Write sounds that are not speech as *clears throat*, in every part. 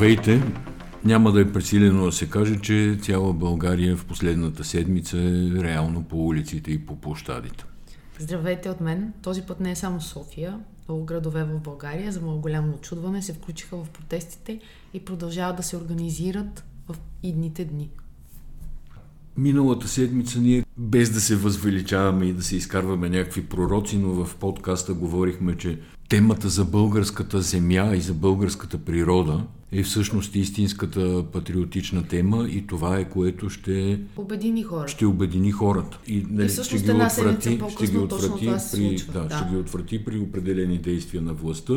Здравейте! Няма да е пресилено да се каже, че цяла България в последната седмица е реално по улиците и по площадите. Здравейте от мен. Този път не е само София. Много градове в България, за моят голямо очудване, се включиха в протестите и продължават да се организират в идните дни. Миналата седмица ние, без да се възвеличаваме и да се изкарваме някакви пророци, но в подкаста говорихме, че темата за българската земя и за българската природа е всъщност истинската патриотична тема и това е което ще обедини хората. Ще обедини хората. И, нали, и ще ги отврати, ще ги отврати при, да, да. ще ги отврати при определени действия на властта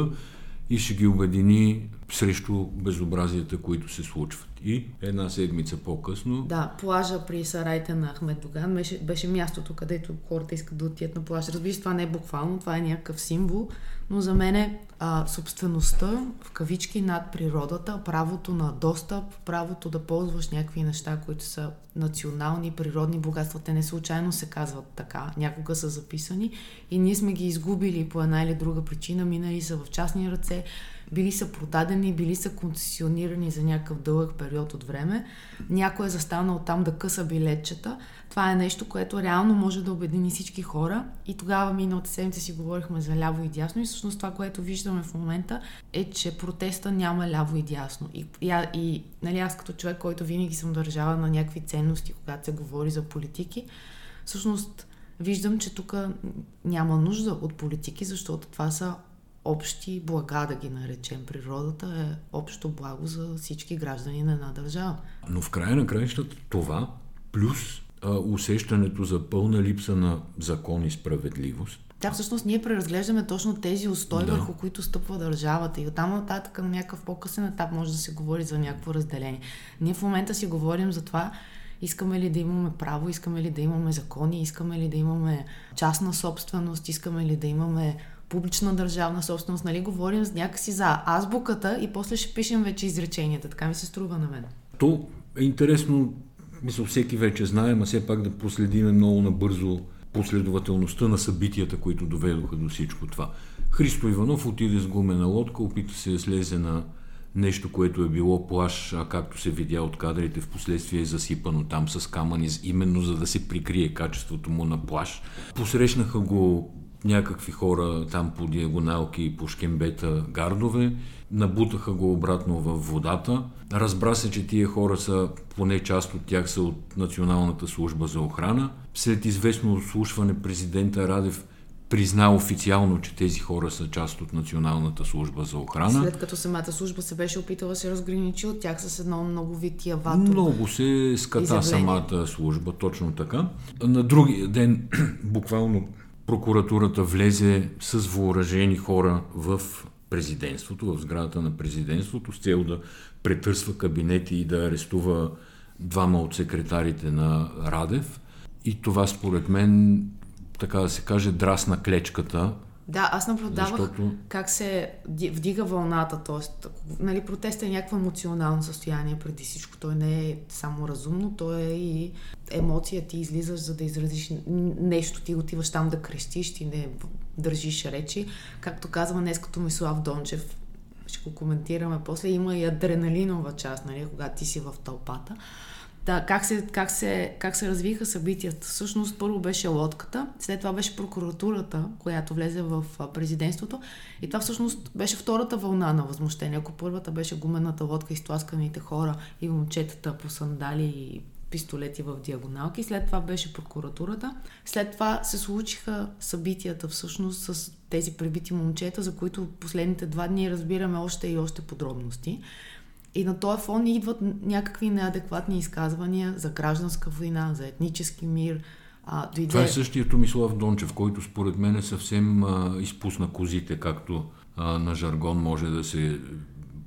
и ще ги обедини срещу безобразията, които се случват. И една седмица по-късно... Да, плажа при сарайте на Ахмед Доган беше, беше мястото, където хората искат да отидат на плаж. Разбира се, това не е буквално, това е някакъв символ, но за мен е а, собствеността, в кавички, над природата, правото на достъп, правото да ползваш някакви неща, които са национални, природни богатства. Те не случайно се казват така, някога са записани и ние сме ги изгубили по една или друга причина, минали са в частни ръце, били са продадени, били са концесионирани за някакъв дълъг период от време. Някой е застанал там да къса билетчета. Това е нещо, което реално може да обедини всички хора. И тогава миналата седмица си говорихме за ляво и дясно. И всъщност това, което виждаме в момента е, че протеста няма ляво и дясно. И, и, и нали, аз като човек, който винаги съм държала на някакви ценности, когато се говори за политики, всъщност виждам, че тук няма нужда от политики, защото това са общи блага, да ги наречем. Природата е общо благо за всички граждани на една държава. Но в края на краищата това, плюс а, усещането за пълна липса на закон и справедливост, да, всъщност ние преразглеждаме точно тези устои, да. върху които стъпва държавата. И оттам нататък на някакъв по-късен етап може да се говори за някакво разделение. Ние в момента си говорим за това, искаме ли да имаме право, искаме ли да имаме закони, искаме ли да имаме частна собственост, искаме ли да имаме публична държавна собственост, нали, говорим някакси за азбуката и после ще пишем вече изреченията. Така ми се струва на мен. То е интересно, мисля, всеки вече знае, а все пак да проследиме много набързо последователността на събитията, които доведоха до всичко това. Христо Иванов отиде с гумена лодка, опита се да слезе на нещо, което е било плаш, а както се видя от кадрите, в последствие е засипано там с камъни, именно за да се прикрие качеството му на плаш. Посрещнаха го някакви хора там по диагоналки и по шкембета гардове, набутаха го обратно в водата. Разбра се, че тия хора са, поне част от тях са от Националната служба за охрана. След известно слушване президента Радев призна официално, че тези хора са част от Националната служба за охрана. След като самата служба се беше опитала да се разграничи от тях с едно много вития вато. Много се ската самата служба, точно така. На другия ден, *clears throat* буквално прокуратурата влезе с въоръжени хора в президентството, в сградата на президентството, с цел да претърсва кабинети и да арестува двама от секретарите на Радев. И това според мен, така да се каже, драсна клечката да, аз наблюдавах защото... как се вдига вълната, т.е. Нали, протест е някакво емоционално състояние преди всичко. Той не е само разумно, то е и емоция. Ти излизаш, за да изразиш нещо, ти отиваш там да крещиш, ти не държиш речи. Както казва днес като Мислав Дончев, ще го коментираме после, има и адреналинова част, нали, когато ти си в тълпата. Да, как се, как, се, как се развиха събитията? Всъщност първо беше лодката, след това беше прокуратурата, която влезе в президентството и това всъщност беше втората вълна на възмущение. Ако първата беше гумената лодка, изтласканите хора и момчетата по сандали и пистолети в диагоналки. След това беше прокуратурата. След това се случиха събитията всъщност с тези пребити момчета, за които последните два дни разбираме още и още подробности. И на този фон идват някакви неадекватни изказвания за гражданска война, за етнически мир. А, дойде... Това е същия Томислав Дончев, който според мен е съвсем а, изпусна козите, както а, на жаргон може да се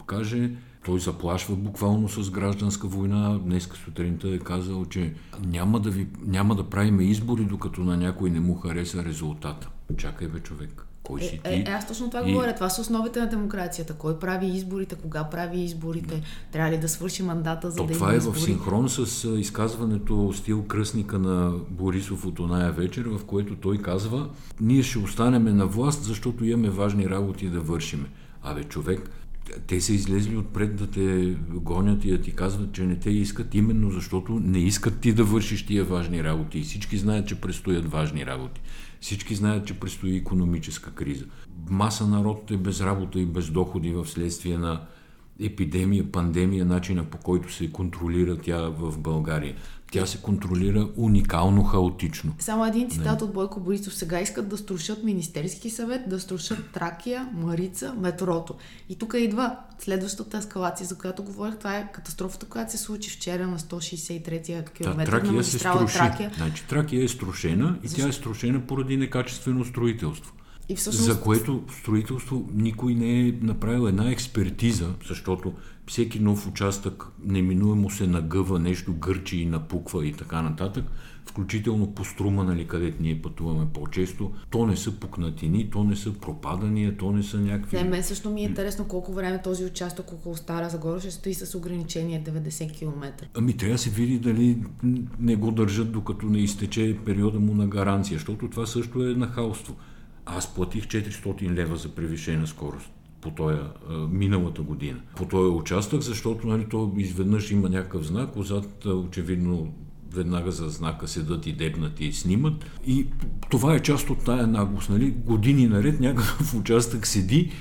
каже. Той заплашва буквално с гражданска война. Днес сутринта е казал, че няма да, ви, няма да правиме избори, докато на някой не му хареса резултата. Чакай бе, човек. Кой си е, ти? Е, е, аз точно това и... говоря. Това са основите на демокрацията. Кой прави изборите, кога прави изборите, трябва ли да свърши мандата, за То, да това е избори? в синхрон с изказването стил кръстника на Борисов от оная вечер, в което той казва, ние ще останеме на власт, защото имаме важни работи да вършиме. Абе, човек, те са излезли отпред да те гонят и да ти казват, че не те искат, именно защото не искат ти да вършиш тия важни работи. И всички знаят, че предстоят важни работи. Всички знаят, че предстои економическа криза. Маса народ е без работа и без доходи в следствие на епидемия, пандемия, начина по който се контролира тя в България. Тя се контролира уникално хаотично. Само един цитат Не. от Бойко Борисов. Сега искат да струшат Министерски съвет, да струшат Тракия, Марица, метрото. И тук идва следващата ескалация, за която говорих. Това е катастрофата, която се случи вчера на 163-я километр да, Тракия се струши. Тракия. Значи, Тракия е струшена и Защо? тя е струшена поради некачествено строителство. И всъщност... За което строителство никой не е направил една експертиза, защото всеки нов участък неминуемо се нагъва, нещо гърчи и напуква и така нататък, включително по струма, нали, където ние пътуваме по-често. То не са пукнатини, то не са пропадания, то не са някакви... Не, мен също ми е интересно колко време този участък около Стара Загора ще стои с ограничение 90 км. Ами трябва да се види дали не го държат докато не изтече периода му на гаранция, защото това също е нахалство. Аз платих 400 лева за превишена скорост по този миналата година. По този участък, защото нали, то изведнъж има някакъв знак, отзад очевидно веднага за знака седат и дебнат и снимат. И това е част от тая наглост. Нали? Години наред някакъв *laughs* участък седи,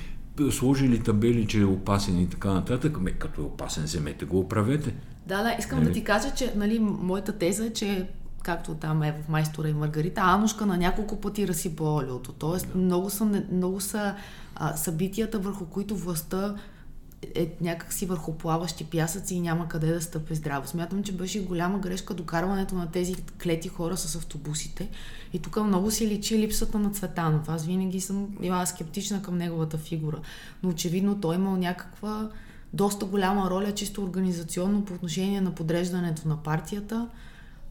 сложили табели, че е опасен и така нататък. Ме, като е опасен, вземете го, оправете. Да, да, искам нали? да ти кажа, че нали, моята теза е, че както там е в Майстора и Маргарита, Анушка на няколко пъти разсипа олиото. Тоест, да. много са, много са а, събитията, върху които властта е някакси върху плаващи пясъци и няма къде да стъпи здраво. Смятам, че беше голяма грешка докарването на тези клети хора с автобусите. И тук много си личи липсата на Цветанов. Аз винаги съм била скептична към неговата фигура. Но очевидно той имал някаква доста голяма роля, чисто организационно по отношение на подреждането на партията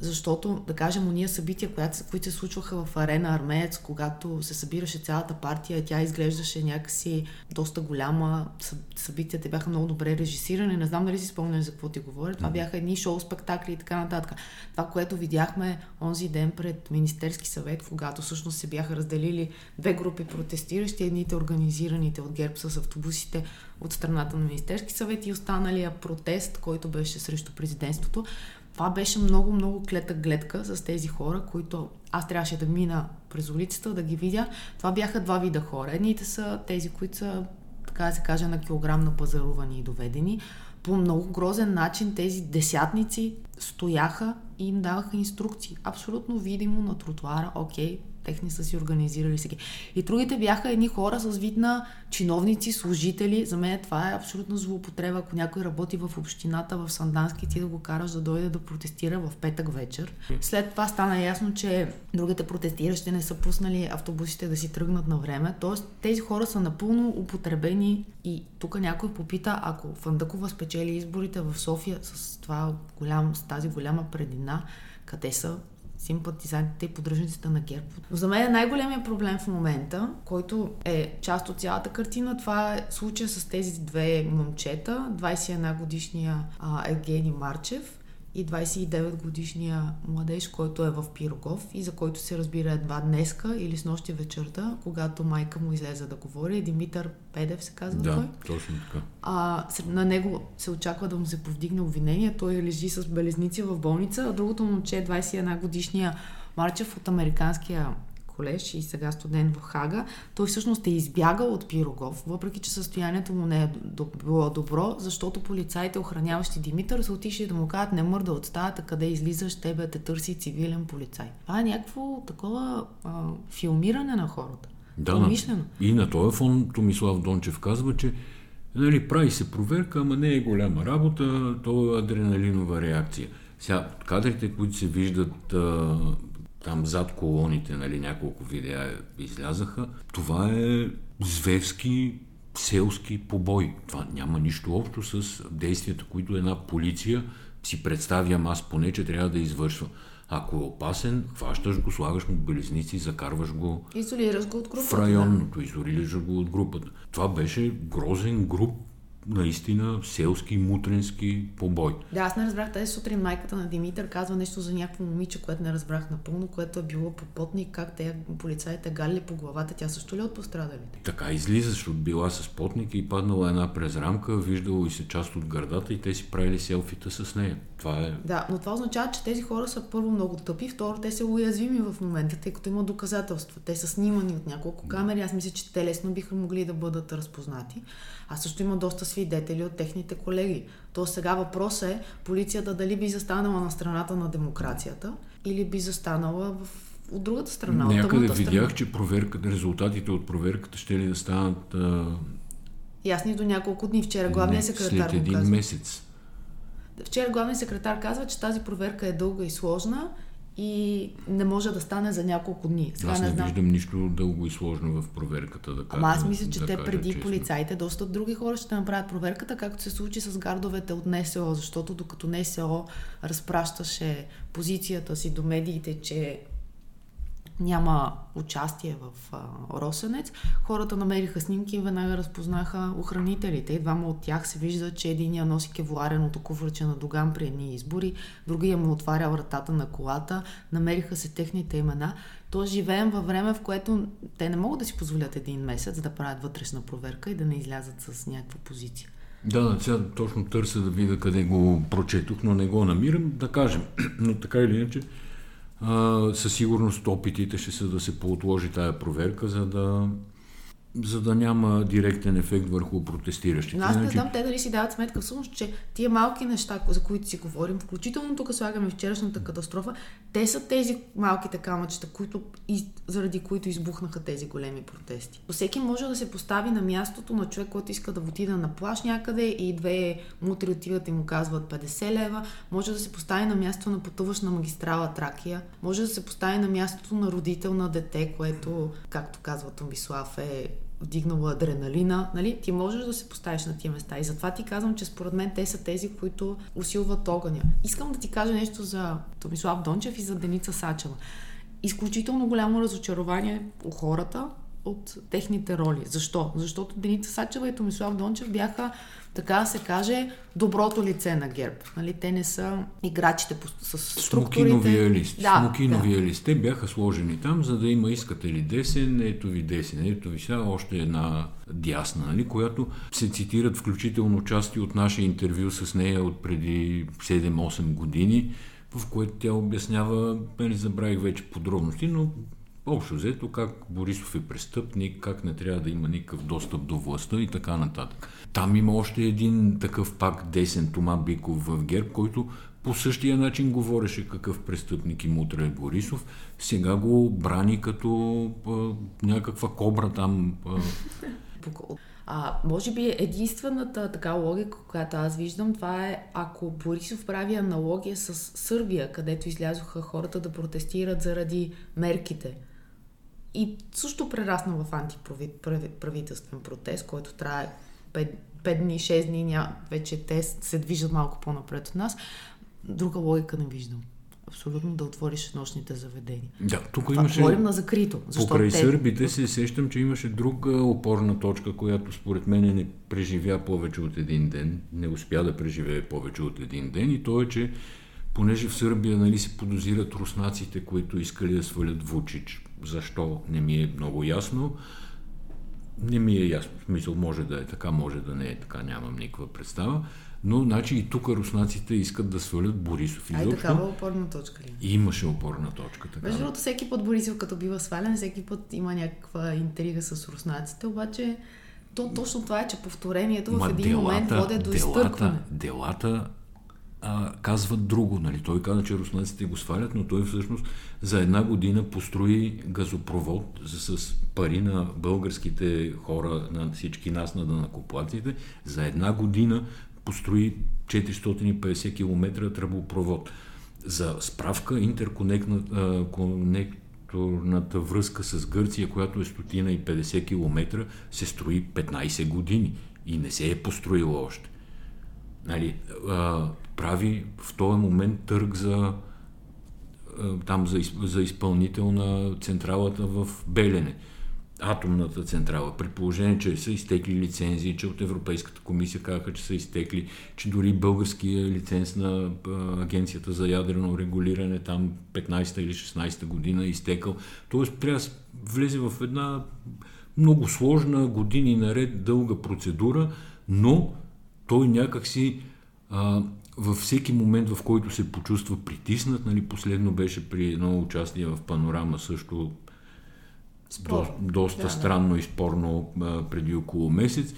защото, да кажем, уния събития, които се случваха в арена Армеец, когато се събираше цялата партия, тя изглеждаше някакси доста голяма. Събитията бяха много добре режисирани. Не знам дали си спомняш за какво ти говоря. Това бяха едни шоу-спектакли и така нататък. Това, което видяхме онзи ден пред Министерски съвет, когато всъщност се бяха разделили две групи протестиращи, едните организираните от ГЕРБ с автобусите от страната на Министерски съвет и останалия протест, който беше срещу президентството това беше много, много клета гледка с тези хора, които аз трябваше да мина през улицата, да ги видя. Това бяха два вида хора. Едните са тези, които са, така да се каже, на килограм на пазарувани и доведени. По много грозен начин тези десятници стояха и им даваха инструкции. Абсолютно видимо на тротуара, окей, техни са си организирали всеки. И другите бяха едни хора с вид на чиновници, служители. За мен това е абсолютно злоупотреба. Ако някой работи в общината в Сандански, ти да го караш да дойде да протестира в петък вечер. След това стана ясно, че другите протестиращи не са пуснали автобусите да си тръгнат на време. Тоест тези хора са напълно употребени и тук някой попита, ако Фандъкова спечели изборите в София с, това голям, с тази голяма предина, къде са симпатизантите и поддръжниците на ГЕРБ. За мен най-големият проблем в момента, който е част от цялата картина, това е случая с тези две момчета, 21 годишния а, Евгений Марчев и 29 годишния младеж, който е в Пирогов и за който се разбира едва днеска или с нощи вечерта, когато майка му излезе да говори. Димитър Педев се казва да, той. точно така. А, на него се очаква да му се повдигне обвинение. Той лежи с белезници в болница, а другото момче, 21 годишния Марчев от американския колеж и сега студент в Хага, той всъщност е избягал от Пирогов, въпреки че състоянието му не е било добро, защото полицаите, охраняващи Димитър, са отишли да му кажат не мърда от стаята, къде излизаш, тебе те търси цивилен полицай. Това е някакво такова а, филмиране на хората. Да, Помишлено. и на този фон Томислав Дончев казва, че нали, прави се проверка, ама не е голяма работа, то е адреналинова реакция. Сега, кадрите, които се виждат а, там зад колоните, нали, няколко видеа излязаха. Това е зверски селски побой. Това няма нищо общо с действията, които една полиция си представям аз поне, че трябва да извършва. Ако е опасен, хващаш го, слагаш му белезници, закарваш го изолираш го от групата, в районното, да. изолираш го от групата. Това беше грозен, груп наистина селски, мутренски побой. Да, аз не разбрах тази сутрин майката на Димитър казва нещо за някакво момиче, което не разбрах напълно, което е било попотник, как те полицаите галили по главата, тя също ли е от пострадалите? Така излиза, защото била с потник и паднала една през рамка, виждало и се част от гърдата и те си правили селфита с нея. Това е... Да, но това означава, че тези хора са първо много тъпи, второ те са уязвими в момента, тъй като има доказателства. Те са снимани от няколко камери. Аз мисля, че те лесно биха могли да бъдат разпознати. А също има доста свидетели от техните колеги. То сега въпросът е полицията дали би застанала на страната на демокрацията или би застанала в от другата страна. Някъде от видях, страна. че проверката, резултатите от проверката ще ли да станат а... ясни до няколко дни. Вчера главният секретар след един казва. месец. Вчера главният секретар казва, че тази проверка е дълга и сложна и не може да стане за няколко дни. Сега Аз не, знам. виждам нищо дълго и сложно в проверката. Да Ама аз кажа- мисля, че да те кажа преди честно. полицаите, доста други хора ще направят проверката, както се случи с гардовете от НСО, защото докато НСО разпращаше позицията си до медиите, че няма участие в а, Росенец, хората намериха снимки и веднага разпознаха охранителите. И двама от тях се вижда, че единия носи кевлареното куфърче на Доган при едни избори, другия му отваря вратата на колата, намериха се техните имена. То живеем във време, в което те не могат да си позволят един месец да правят вътрешна проверка и да не излязат с някаква позиция. Да, сега точно търся да видя къде го прочетох, но не го намирам, да кажем. *clears throat* Но така или иначе, със сигурност опитите ще са да се поотложи тая проверка, за да, за да няма директен ефект върху протестиращите. Но аз не Иначе- знам те дали си дават сметка всъщност, че тия малки неща, за които си говорим, включително тук слагаме вчерашната катастрофа, те са тези малките камъчета, които, из, заради които избухнаха тези големи протести. Всеки може да се постави на мястото на човек, който иска да отиде на плаш някъде и две мутри отиват и му казват 50 лева. Може да се постави на място на пътуващ на магистрала Тракия. Може да се постави на мястото на родител на дете, което, както казва Томислав, е вдигнало адреналина, нали? Ти можеш да се поставиш на тия места. И затова ти казвам, че според мен те са тези, които усилват огъня. Искам да ти кажа нещо за Томислав Дончев и за Деница Сачева. Изключително голямо разочарование у хората от техните роли. Защо? Защото Деница Сачева и Томислав Дончев бяха, така да се каже, доброто лице на ГЕРБ. Нали? Те не са играчите по, с структурите. Смокиновия лист. Да, Смокиновия лист. Те бяха сложени там, за да има искате ли десен, ето ви десен, ето ви сега още една дясна, нали, която се цитират включително части от наше интервю с нея от преди 7-8 години, в което тя обяснява, нали, забравих вече подробности, но общо взето как Борисов е престъпник, как не трябва да има никакъв достъп до властта и така нататък. Там има още един такъв пак десен Тома Биков в ГЕРБ, който по същия начин говореше какъв престъпник и мутра е Борисов. Сега го брани като а, някаква кобра там. А. А, може би единствената така логика, която аз виждам, това е ако Борисов прави аналогия с Сърбия, където излязоха хората да протестират заради мерките. И също прерасна в антиправителствен протест, който трае 5, 5 дни, 6 дни, ня... вече те се движат малко по-напред от нас. Друга логика не виждам. Абсолютно да отвориш нощните заведения. да, тук Това имаше... говорим на закрито. Покрай те... сърбите се сещам, че имаше друга опорна точка, която според мен не преживя повече от един ден, не успя да преживее повече от един ден и то е, че понеже в Сърбия нали, се подозират руснаците, които искали да свалят Вучич. Защо? Не ми е много ясно. Не ми е ясно. В смисъл, може да е така, може да не е така, нямам никаква представа. Но, значи, и тук руснаците искат да свалят Борисов. Ай, Изобщо такава опорна точка ли? и имаше опорна точка. Така. Между другото, всеки път Борисов, като бива свален, всеки път има някаква интрига с руснаците, обаче то, точно това е, че повторението в Ма един момент води до изтъркване. делата, делата а, казват друго. Нали? Той каза, че руснаците го свалят, но той всъщност за една година построи газопровод с пари на българските хора, на всички нас, на данакоплаците. За една година построи 450 км тръбопровод. За справка, интерконекторната връзка с Гърция, която е стотина и 50 км, се строи 15 години и не се е построила още. Нали, прави в този момент търг за там за, за изпълнител на централата в Белене. атомната централа, при положение, че са изтекли лицензии, че от Европейската комисия казаха, че са изтекли, че дори българския лиценз на Агенцията за ядрено регулиране там 15-та или 16-та година е изтекал. Тоест трябва да влезе в една много сложна, години наред дълга процедура, но той някакси а, във всеки момент, в който се почувства притиснат, нали, последно беше при едно участие в панорама също до, доста да, странно да. и спорно а, преди около месец,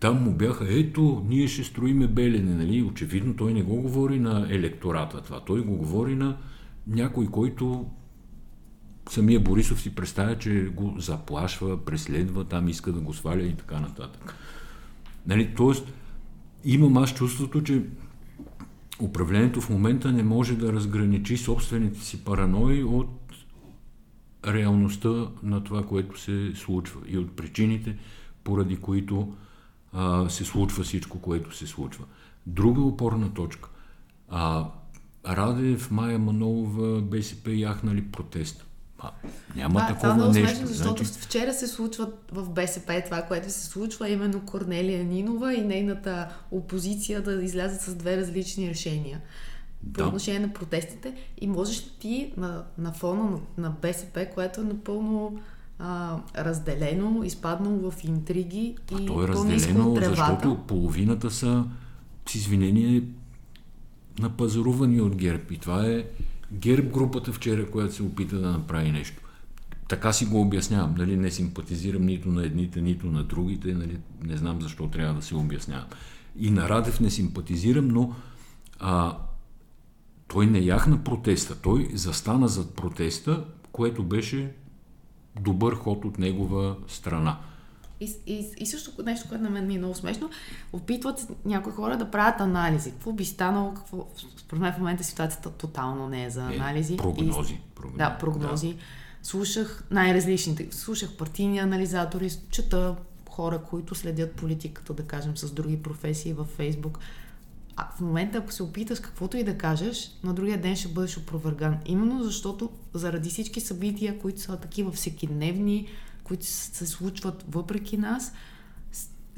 там му бяха, ето, ние ще строиме Белене, нали? Очевидно той не го говори на електората това, той го говори на някой, който самия Борисов си представя, че го заплашва, преследва, там иска да го сваля и така нататък. Нали, тоест, имам аз чувството, че управлението в момента не може да разграничи собствените си паранои от реалността на това, което се случва и от причините, поради които а, се случва всичко, което се случва. Друга опорна точка. А, Радев, Майя Манолова, БСП яхнали протест. А, няма а, такова това нещо. Смешно, защото значи... вчера се случва в БСП това, което се случва, именно Корнелия Нинова и нейната опозиция да излязат с две различни решения по да. отношение на протестите. И можеш ли ти на, на фона на, на БСП, което е напълно а, разделено, изпаднало в интриги а и то е разделено, защото половината са с извинение напазарувани от ГЕРБ. И това е ГЕРБ групата вчера, която се опита да направи нещо. Така си го обяснявам. Нали? Не симпатизирам нито на едните, нито на другите. Нали? Не знам защо трябва да се обяснявам. И на Радев не симпатизирам, но а, той не яхна протеста. Той застана зад протеста, което беше добър ход от негова страна. И, и, и също нещо, което на мен ми е много смешно, опитват някои хора да правят анализи. Какво би станало, какво... Според мен в момента ситуацията тотално не е за анализи. Е, прогнози. И, прогнози. Да, прогнози. Да. Слушах най-различните. Слушах партийни анализатори, чета хора, които следят политиката, да кажем, с други професии във Фейсбук. А в момента, ако се опиташ каквото и да кажеш, на другия ден ще бъдеш опроверган. Именно защото заради всички събития, които са такива всекидневни, които се случват въпреки нас,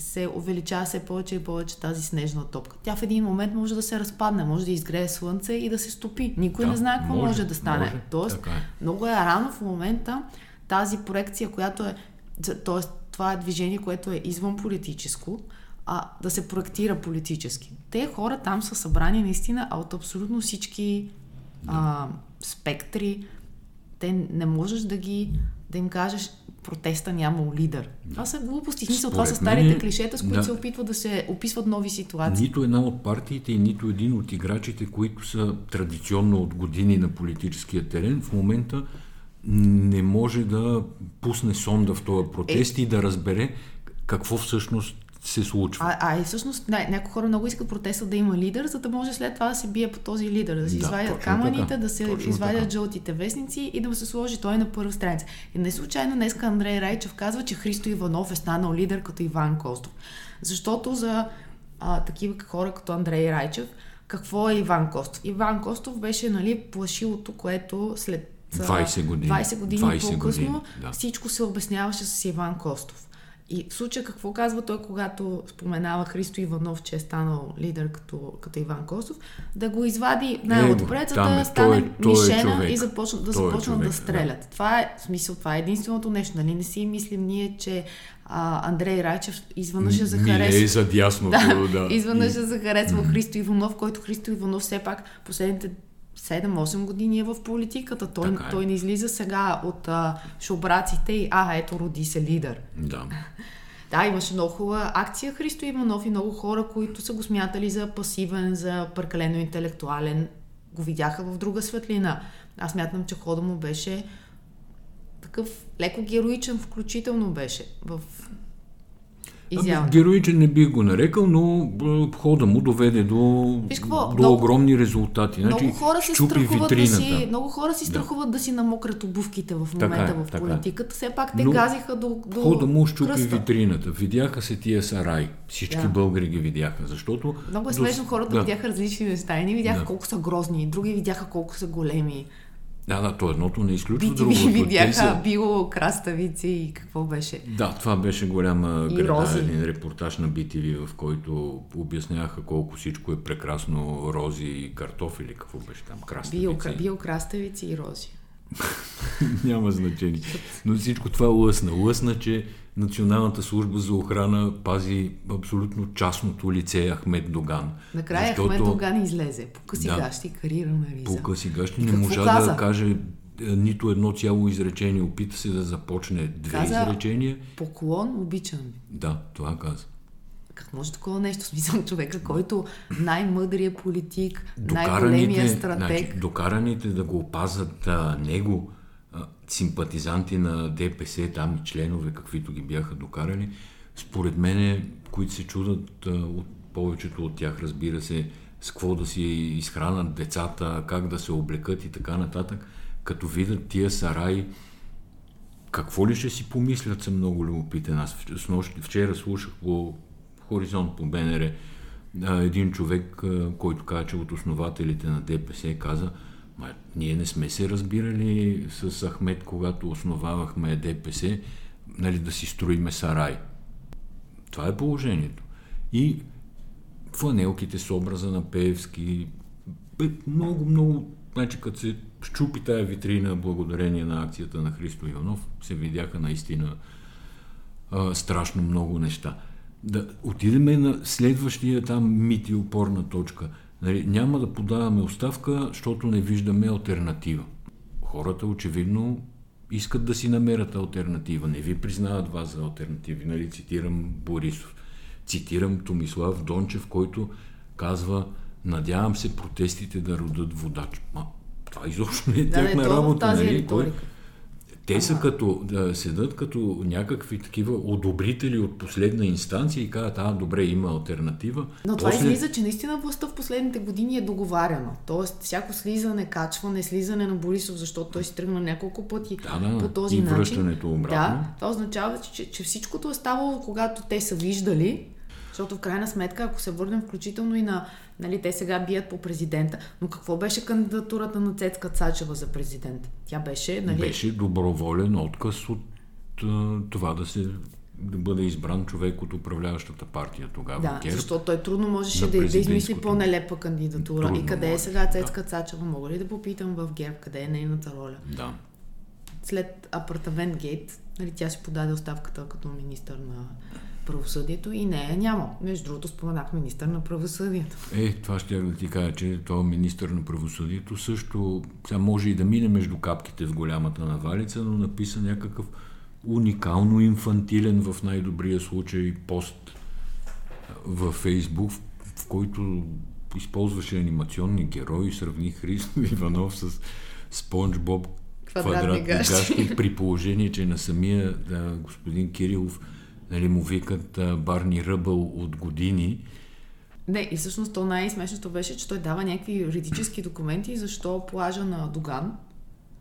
се увеличава все повече и повече тази снежна топка. Тя в един момент може да се разпадне, може да изгрее слънце и да се стопи. Никой да, не знае какво може, може да стане. Може, Тоест, е. много е рано в момента тази проекция, която е. Тоест, това е движение, което е извън политическо, а да се проектира политически. Те хора там са събрани наистина от абсолютно всички а, спектри. Те не можеш да ги да им кажеш протеста нямал лидер. Това са глупости. Смисъл, това са старите мен, клишета, с които да, се опитват да се описват нови ситуации. Нито една от партиите и нито един от играчите, които са традиционно от години на политическия терен, в момента не може да пусне сонда в този протест е, и да разбере какво всъщност се случва. А, а и всъщност не, някои хора много искат протеста да има лидер, за да може след това да се бие по този лидер, да се да, извадят камъните, така. да се точно извадят така. жълтите вестници и да му се сложи той на първа страница. И не случайно днеска Андрей Райчев казва, че Христо Иванов е станал лидер като Иван Костов. Защото за а, такива хора като Андрей Райчев, какво е Иван Костов? Иван Костов беше нали, плашилото, което след 20 години, 20 години 20 по-късно години, да. всичко се обясняваше с Иван Костов. И в случая какво казва той, когато споменава Христо Иванов, че е станал лидер като, като Иван Косов, да го извади най-отпред, за да е, стане той, мишена той е и започна, да е започнат е да стрелят. Да. Това е смисъл, това е единственото нещо. Нали? Не си мислим ние, че а, Андрей Райчев изведнъж за харесва. Не за дясното, *laughs* да. да. Изведнъж и... за харесва Христо Иванов, който Христо Иванов все пак последните 7-8 години е в политиката. Той, е. той не излиза сега от а, шобраците и а, ето роди се лидер. Да. *laughs* Да, имаше много хубава акция Христо Иванов и много хора, които са го смятали за пасивен, за прекалено интелектуален, го видяха в друга светлина. Аз мятам, че хода му беше такъв леко героичен, включително беше в изява. Ами, героичен не бих го нарекал, но хода му доведе до, какво, до много, огромни резултати. Значи, много хора си страхуват да си, много хора си страхуват да, да си намокрят обувките в момента така, е, в. Е. политиката. Все пак те но, газиха до, до Хода му щупи кръста. витрината. Видяха се тия сарай. Всички да. българи ги видяха, защото... Много е смешно, хората да. видяха различни неща. Едни видяха да. колко са грозни, други видяха колко са големи. Да, да, то едното не изключва BTV другото. Видяха са- било краставици и какво беше. Да, това беше голяма И града, рози. един репортаж на BTV, в който обясняваха колко всичко е прекрасно, рози и картофили, какво беше там, краставици. бил краставици и рози. *laughs* Няма значение. Но всичко това лъсна. Лъсна, че Националната служба за охрана пази абсолютно частното лице Ахмед Доган. Накрая Защото Ахмед Доган излезе. По къси Да. гащи карира на Риза. По къси гащи И не можа каза? да каже е, нито едно цяло изречение. Опита се да започне две Каза- изречения. Поклон, обичам ви. Да, това каза. Как може такова нещо? Смисъл човека, който най-мъдрият политик, Докараните, най-големият стратег. значи, докараните да го опазат а, него, симпатизанти на ДПС, там членове, каквито ги бяха докарали, според мене, които се чудат от повечето от тях, разбира се, с какво да си изхранат децата, как да се облекат и така нататък, като видят тия сараи, какво ли ще си помислят, съм много любопитен. Аз вчера слушах по Хоризонт по БНР един човек, който каза, че от основателите на ДПС каза, Ма, ние не сме се разбирали с Ахмед, когато основавахме ДПС, нали, да си строиме сарай. Това е положението. И фланелките с образа на Пеевски, бе, много, много, значи като се щупи тая витрина благодарение на акцията на Христо Иванов, се видяха наистина а, страшно много неща. Да отидем на следващия там мит и опорна точка. Нали, няма да подаваме оставка, защото не виждаме альтернатива. Хората очевидно искат да си намерят альтернатива. Не ви признават вас за альтернативи. Нали, цитирам Борисов. Цитирам Томислав Дончев, който казва Надявам се протестите да родат водач. Ма, това изобщо не е Да, тяхна работа. тази Нали? риторика. Те са като, да седат като някакви такива одобрители от последна инстанция и казват, а, добре, има альтернатива. Но това излиза, че наистина властта в последните години е договаряна. Тоест, всяко слизане, качване, слизане на Борисов, защото той си тръгна няколко пъти Да, да, по този и начин. връщането обратно. Да, това означава, че, че всичкото е ставало, когато те са виждали, защото в крайна сметка, ако се върнем включително и на, нали, те сега бият по президента, но какво беше кандидатурата на Цецка Цачева за президент? Тя беше, нали, Беше доброволен отказ от това да се да бъде избран човек от управляващата партия тогава. Да, ГЕРБ. защото той трудно можеше да, да измисли по-нелепа кандидатура. Трудно и къде е може, сега да. Цецка Цачева? Мога ли да попитам в ГЕРБ къде е нейната роля? Да. След апартамент гейт, нали, тя си подаде оставката като министър на правосъдието и нея няма. Между другото споменах министър на правосъдието. Е, това ще да ти кажа, че този министър на правосъдието също сега може и да мине между капките в голямата навалица, но написа някакъв уникално инфантилен в най-добрия случай пост във Фейсбук, в, който използваше анимационни герои, сравни Христо *laughs* Иванов с Спонж Боб Квадратни гащи, при положение, че на самия да, господин Кирилов нали, му викат а, Барни Ръбъл от години. Не, и всъщност то най-смешното беше, че той дава някакви юридически документи, защо плажа на Доган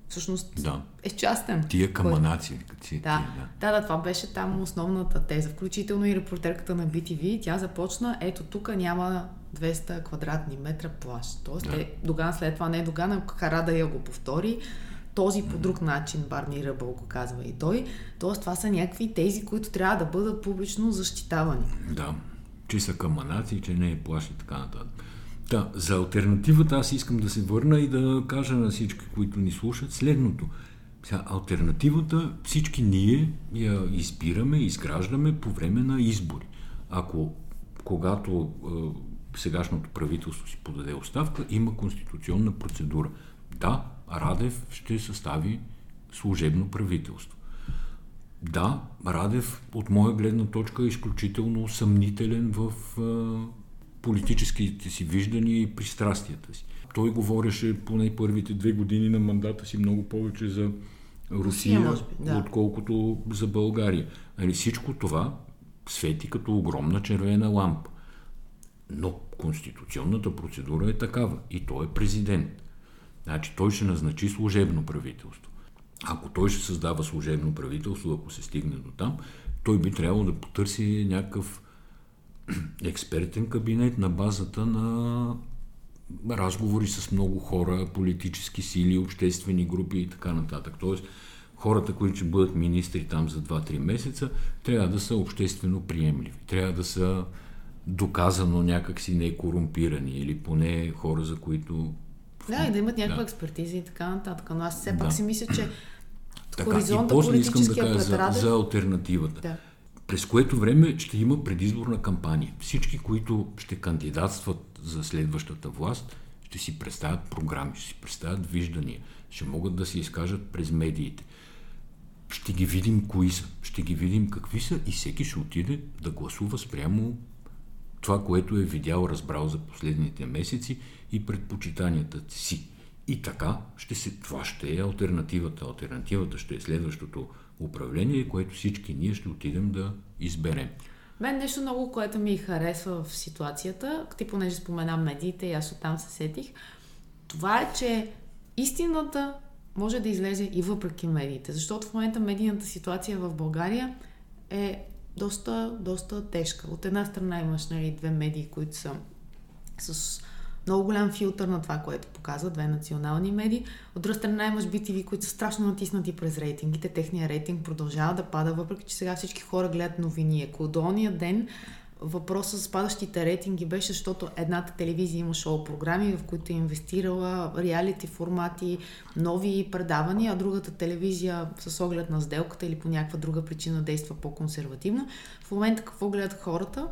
всъщност Да. е частен. Тия каманаци. си- Да, тия, да, да, това беше там основната теза. Включително и репортерката на BTV, тя започна, ето тук няма 200 квадратни метра плаж. Тоест, Да. е, Доган след това не е Доган, а Карада я го повтори. Този по друг начин, Барни Ръбъл го казва и той. Тоест, това са някакви тези, които трябва да бъдат публично защитавани. Да, че са каманаци, че не е плаш и така нататък. Да, за альтернативата аз искам да се върна и да кажа на всички, които ни слушат, следното. Сега, альтернативата всички ние я избираме, изграждаме по време на избори. Ако когато е, сегашното правителство си подаде оставка, има конституционна процедура. Да, Радев ще състави служебно правителство. Да, Радев от моя гледна точка е изключително съмнителен в политическите си виждания и пристрастията си. Той говореше поне първите две години на мандата си много повече за Русия, Русия, би, да. отколкото за България. Нали, всичко това свети като огромна червена лампа. Но конституционната процедура е такава и той е президент. Значи той ще назначи служебно правителство. Ако той ще създава служебно правителство, ако се стигне до там, той би трябвало да потърси някакъв *clears throat* експертен кабинет на базата на разговори с много хора, политически сили, обществени групи и така нататък. Тоест, хората, които ще бъдат министри там за 2-3 месеца, трябва да са обществено приемливи. Трябва да са доказано някакси не корумпирани или поне хора, за които... Да, и да имат някаква да. експертиза и така нататък. Но аз все пак да. си мисля, че така, и после искам да кажа за, за альтернативата. Да. През което време ще има предизборна кампания. Всички, които ще кандидатстват за следващата власт, ще си представят програми, ще си представят виждания, ще могат да се изкажат през медиите. Ще ги видим кои са, ще ги видим какви са и всеки ще отиде да гласува спрямо това, което е видял, разбрал за последните месеци и предпочитанията си. И така, ще се, това ще е альтернативата. Альтернативата ще е следващото управление, което всички ние ще отидем да изберем. Мен нещо много, което ми харесва в ситуацията, ти понеже спомена медиите и аз оттам се сетих, това е, че истината може да излезе и въпреки медиите, защото в момента медийната ситуация в България е доста, доста тежка. От една страна имаш нали, две медии, които са с много голям филтър на това, което показва две национални медии. От друга страна имаш BTV, които са страшно натиснати през рейтингите. Техният рейтинг продължава да пада, въпреки че сега всички хора гледат новини. Ако до ония ден въпросът с падащите рейтинги беше, защото едната телевизия има шоу програми, в които е инвестирала реалити формати, нови предавания, а другата телевизия с оглед на сделката или по някаква друга причина действа по-консервативно. В момента какво гледат хората?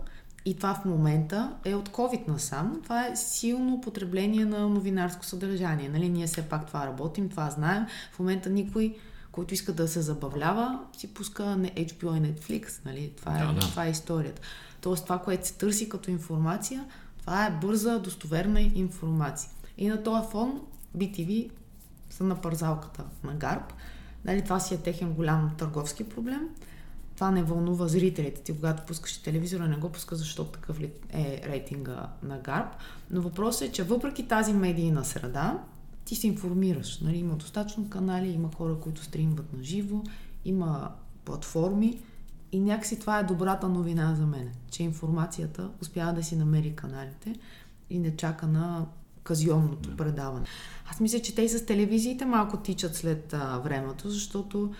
И това в момента е от COVID насам. Това е силно потребление на новинарско съдържание. Нали? Ние все пак това работим, това знаем. В момента никой, който иска да се забавлява, си пуска HBO и Netflix. Нали? Това, е, да, да. това е историята. Тоест това, което се търси като информация, това е бърза, достоверна информация. И на този фон BTV са на парзалката на Гарб. Нали, това си е техен голям търговски проблем това не вълнува зрителите. Ти когато пускаш телевизора, не го пуска, защото такъв е рейтинга на Гарб. Но въпросът е, че въпреки тази медийна среда, ти се информираш. Нали? Има достатъчно канали, има хора, които стримват на живо, има платформи и някакси това е добрата новина за мен, че информацията успява да си намери каналите и не чака на казионното да. предаване. Аз мисля, че те и с телевизиите малко тичат след а, времето, защото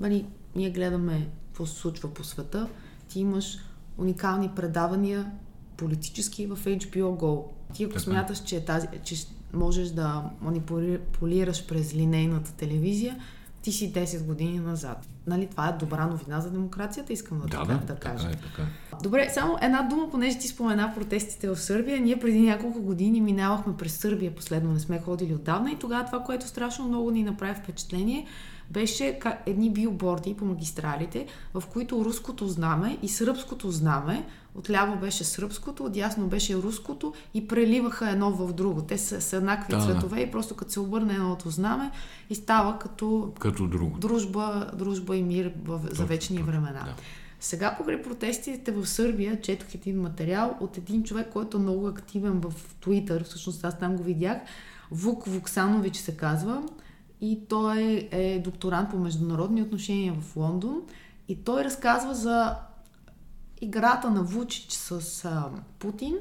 нали, ние гледаме какво се случва по света. Ти имаш уникални предавания политически в HBO Go. Ти ако така. смяташ, че, тази, че можеш да манипулираш през линейната телевизия, ти си 10 години назад. Нали, това е добра новина за демокрацията, искам да, да, да, да кажа. Така е, така е. Добре, само една дума, понеже ти спомена протестите в Сърбия. Ние преди няколко години минавахме през Сърбия, последно не сме ходили отдавна и тогава това, което страшно много ни направи впечатление, беше едни билборди по магистралите, в които руското знаме и сръбското знаме, отляво беше сръбското, отясно беше руското и преливаха едно в друго. Те са, са еднакви да, цветове и просто като се обърне едното знаме и става като, като друго. Дружба, дружба и мир в, за вечни точно, времена. Да. Сега покрай протестите в Сърбия четох един материал от един човек, който е много активен в Твитър, всъщност аз там го видях, Вук Вуксанович се казва, и той е докторант по международни отношения в Лондон. И той разказва за играта на Вучич с а, Путин.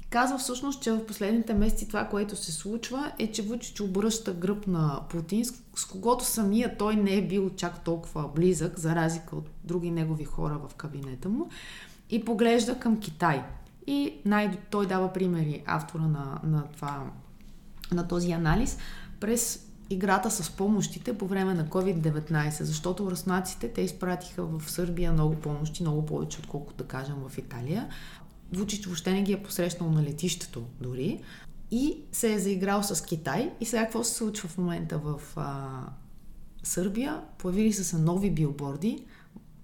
И казва всъщност, че в последните месеци това, което се случва е, че Вучич обръща гръб на Путин, с, с когото самия той не е бил чак толкова близък, за разлика от други негови хора в кабинета му, и поглежда към Китай. И най- той дава примери, автора на, на, това, на този анализ, през играта с помощите по време на COVID-19, защото руснаците те изпратиха в Сърбия много помощи, много повече, отколкото да кажем в Италия. Вучич въобще не ги е посрещнал на летището дори и се е заиграл с Китай. И сега какво се случва в момента в а, Сърбия? Появили са се нови билборди,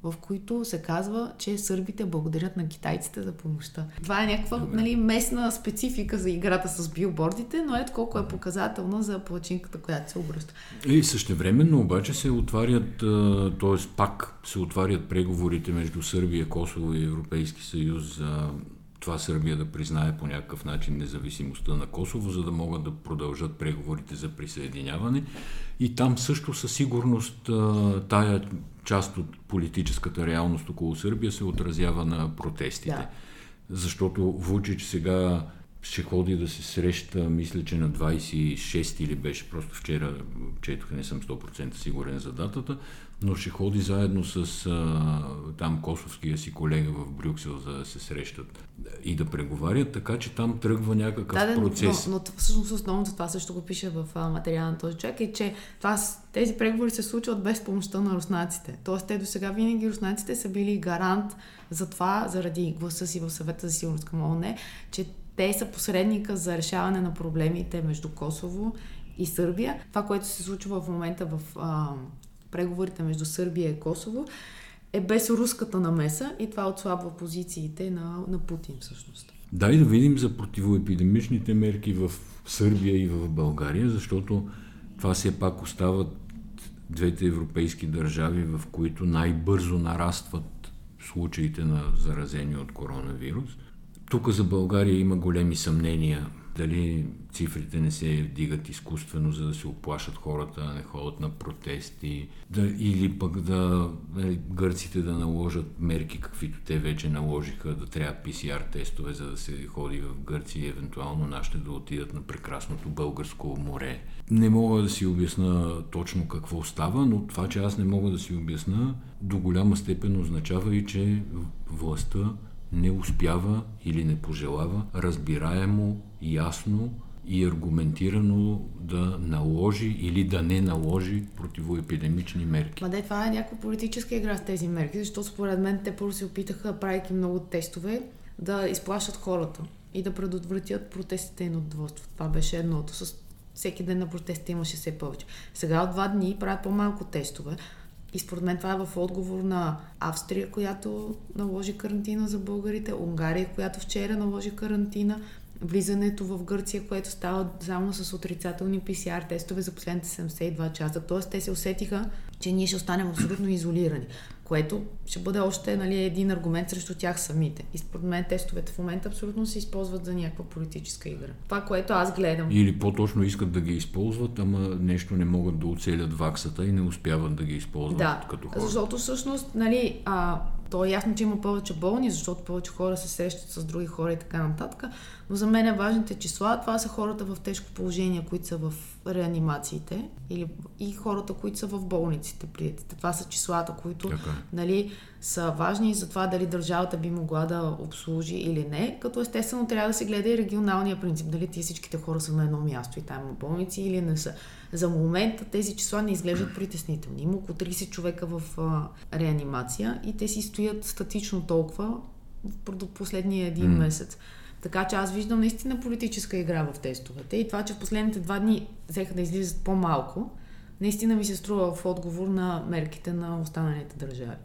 в които се казва, че сърбите благодарят на китайците за помощта. Това е някаква нали, местна специфика за играта с билбордите, но ето колко е показателно за плачинката, която се обръща. И същевременно обаче се отварят, т.е. пак се отварят преговорите между Сърбия, Косово и Европейски съюз за това Сърбия да признае по някакъв начин независимостта на Косово, за да могат да продължат преговорите за присъединяване. И там също със сигурност тая част от политическата реалност около Сърбия се отразява на протестите. Да. Защото Вучич сега ще ходи да се среща, мисля, че на 26 или беше, просто вчера четох, не съм 100% сигурен за датата, но ще ходи заедно с а, там косовския си колега в Брюксел, за да се срещат и да преговарят, така че там тръгва някакъв Да, процес. но, но всъщност основното това също го пише в а, материала на този човек е, че това, тези преговори се случват без помощта на руснаците. Тоест те до сега винаги руснаците са били гарант за това, заради гласа си в съвета за сигурност към ООН, че те са посредника за решаване на проблемите между Косово и Сърбия. Това, което се случва в момента в а, преговорите между Сърбия и Косово, е без руската намеса и това отслабва позициите на, на Путин всъщност. Дай да видим за противоепидемичните мерки в Сърбия и в България, защото това все пак остават двете европейски държави, в които най-бързо нарастват случаите на заразени от коронавирус. Тук за България има големи съмнения дали цифрите не се вдигат изкуствено, за да се оплашат хората, а не ходят на протести, да, или пък да нали, гърците да наложат мерки, каквито те вече наложиха, да трябва PCR тестове, за да се ходи в Гърция и евентуално нашите да отидат на прекрасното българско море. Не мога да си обясна точно какво става, но това, че аз не мога да си обясна, до голяма степен означава и, че властта не успява или не пожелава разбираемо, ясно и аргументирано да наложи или да не наложи противоепидемични мерки. Ма де, това е някаква политическа игра с тези мерки, защото според мен те първо се опитаха, правейки много тестове, да изплашат хората и да предотвратят протестите и недоволство. Това беше едното. С всеки ден на протестите имаше все повече. Сега от два дни правят по-малко тестове. И според мен това е в отговор на Австрия, която наложи карантина за българите, Унгария, която вчера наложи карантина, влизането в Гърция, което става само с отрицателни PCR тестове за последните 72 часа. Тоест те се усетиха, че ние ще останем абсолютно изолирани, което ще бъде още нали, един аргумент срещу тях самите. И според мен тестовете в момента абсолютно се използват за някаква политическа игра. Това, което аз гледам. Или по-точно искат да ги използват, ама нещо не могат да оцелят ваксата и не успяват да ги използват Да, като хора. защото всъщност, нали, а, то е ясно, че има повече болни, защото повече хора се срещат с други хора и така нататък, но за мен е важните числа, това са хората в тежко положение, които са в реанимациите или, и хората, които са в болниците, приятите. Това са числата, които Така. нали, са важни за това дали държавата би могла да обслужи или не, като естествено трябва да се гледа и регионалния принцип, дали ти всичките хора са на едно място и там има болници или не са. За момента тези числа не изглеждат притеснителни. Има около 30 човека в а, реанимация и те си стоят статично толкова в последния един М. месец. Така че аз виждам наистина политическа игра в тестовете и това, че в последните два дни взеха да излизат по-малко, наистина ми се струва в отговор на мерките на останалите държави.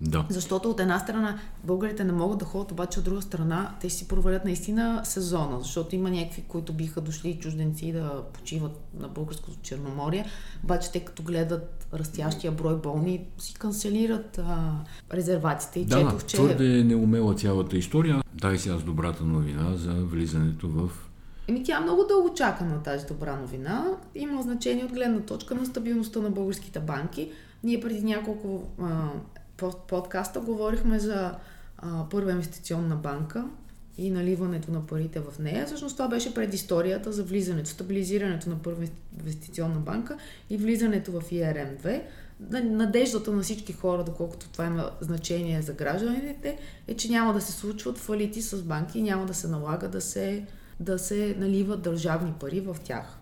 Да. Защото от една страна българите не могат да ходят, обаче от друга страна те си провалят наистина сезона, защото има някакви, които биха дошли чужденци да почиват на българското Черноморие, обаче те като гледат растящия брой болни, си канцелират а, резервациите и Да, четох, че... твърде неумела цялата история. Дай сега с добрата новина за влизането в Еми тя е много дълго чака на тази добра новина. Има значение от гледна точка на стабилността на българските банки. Ние преди няколко а, под- подкаста говорихме за а, първа инвестиционна банка и наливането на парите в нея. Всъщност това беше предисторията за влизането, стабилизирането на първа инвестиционна банка и влизането в IRM-2. На- Надеждата на всички хора, доколкото това има значение за гражданите, е, че няма да се случват фалити с банки и няма да се налага да се, да се наливат държавни пари в тях.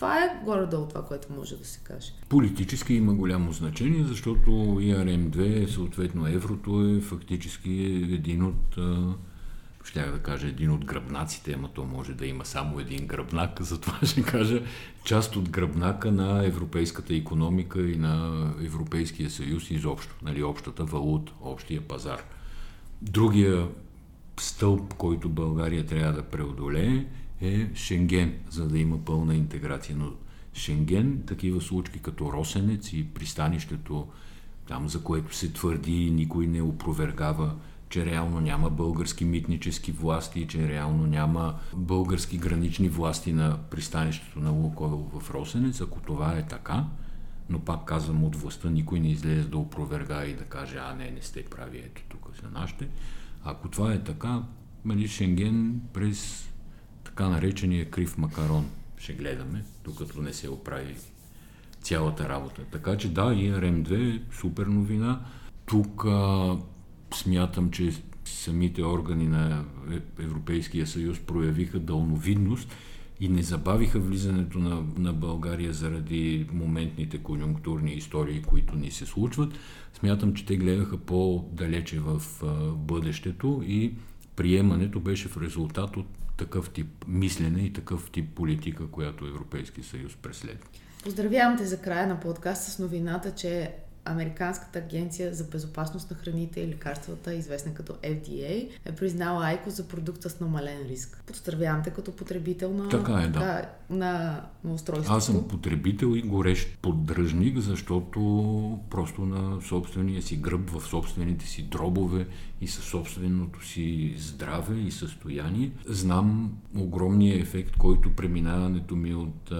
Това е горе-долу това, което може да се каже. Политически има голямо значение, защото IRM2, съответно еврото е фактически един от, щях да кажа, един от гръбнаците, ама то може да има само един гръбнак, *laughs* затова ще кажа част от гръбнака на европейската економика и на Европейския съюз изобщо, нали, общата валута, общия пазар. Другия стълб, който България трябва да преодолее е Шенген, за да има пълна интеграция. Но Шенген, такива случки като Росенец и пристанището, там за което се твърди и никой не опровергава, че реално няма български митнически власти, че реално няма български гранични власти на пристанището на Лукойл в Росенец. Ако това е така, но пак казвам от властта, никой не излезе да опровергае и да каже, а не, не сте прави, ето тук са нашите. Ако това е така, нали, Шенген през така наречения крив макарон. Ще гледаме, докато не се оправи цялата работа. Така че да, ИРМ-2 е супер новина. Тук а, смятам, че самите органи на Европейския съюз проявиха дълновидност и не забавиха влизането на, на България заради моментните конюнктурни истории, които ни се случват. Смятам, че те гледаха по-далече в а, бъдещето и приемането беше в резултат от такъв тип мислене и такъв тип политика, която Европейски съюз преследва. Поздравявам те за края на подкаст с новината, че Американската агенция за безопасност на храните и лекарствата, известна като FDA, е признала Айко за продукта с намален риск. Поздравявам те като потребител на, така е, да. на, на, на устройството. Аз съм потребител и горещ поддръжник, защото просто на собствения си гръб, в собствените си дробове и със собственото си здраве и състояние, знам огромния ефект, който преминаването ми от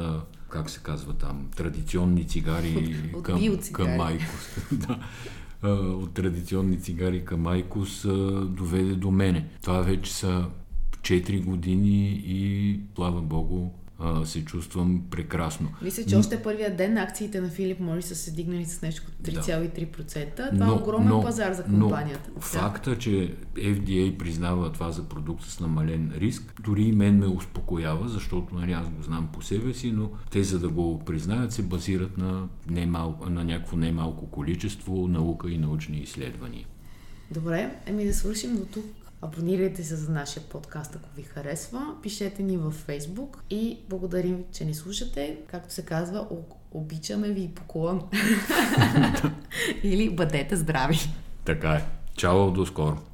как се казва там, традиционни цигари от към, към Майкос. *laughs* да. От традиционни цигари към Майкос доведе до мене. Това вече са 4 години и, слава Богу, а, се чувствам прекрасно. Мисля, че още първия ден акциите на Филип Морис са се дигнали с нещо като 3,3%. Това но, е огромен но, пазар за компанията. Но факта, че FDA признава това за продукт с намален риск, дори и мен ме успокоява, защото нали, аз го знам по себе си, но те за да го признаят се базират на, немалко, на някакво немалко количество наука и научни изследвания. Добре, еми да свършим до тук. Абонирайте се за нашия подкаст, ако ви харесва. Пишете ни във Facebook и благодарим, че ни слушате. Както се казва, обичаме ви и поклон. *laughs* Или бъдете здрави. Така е. Чао, до скоро.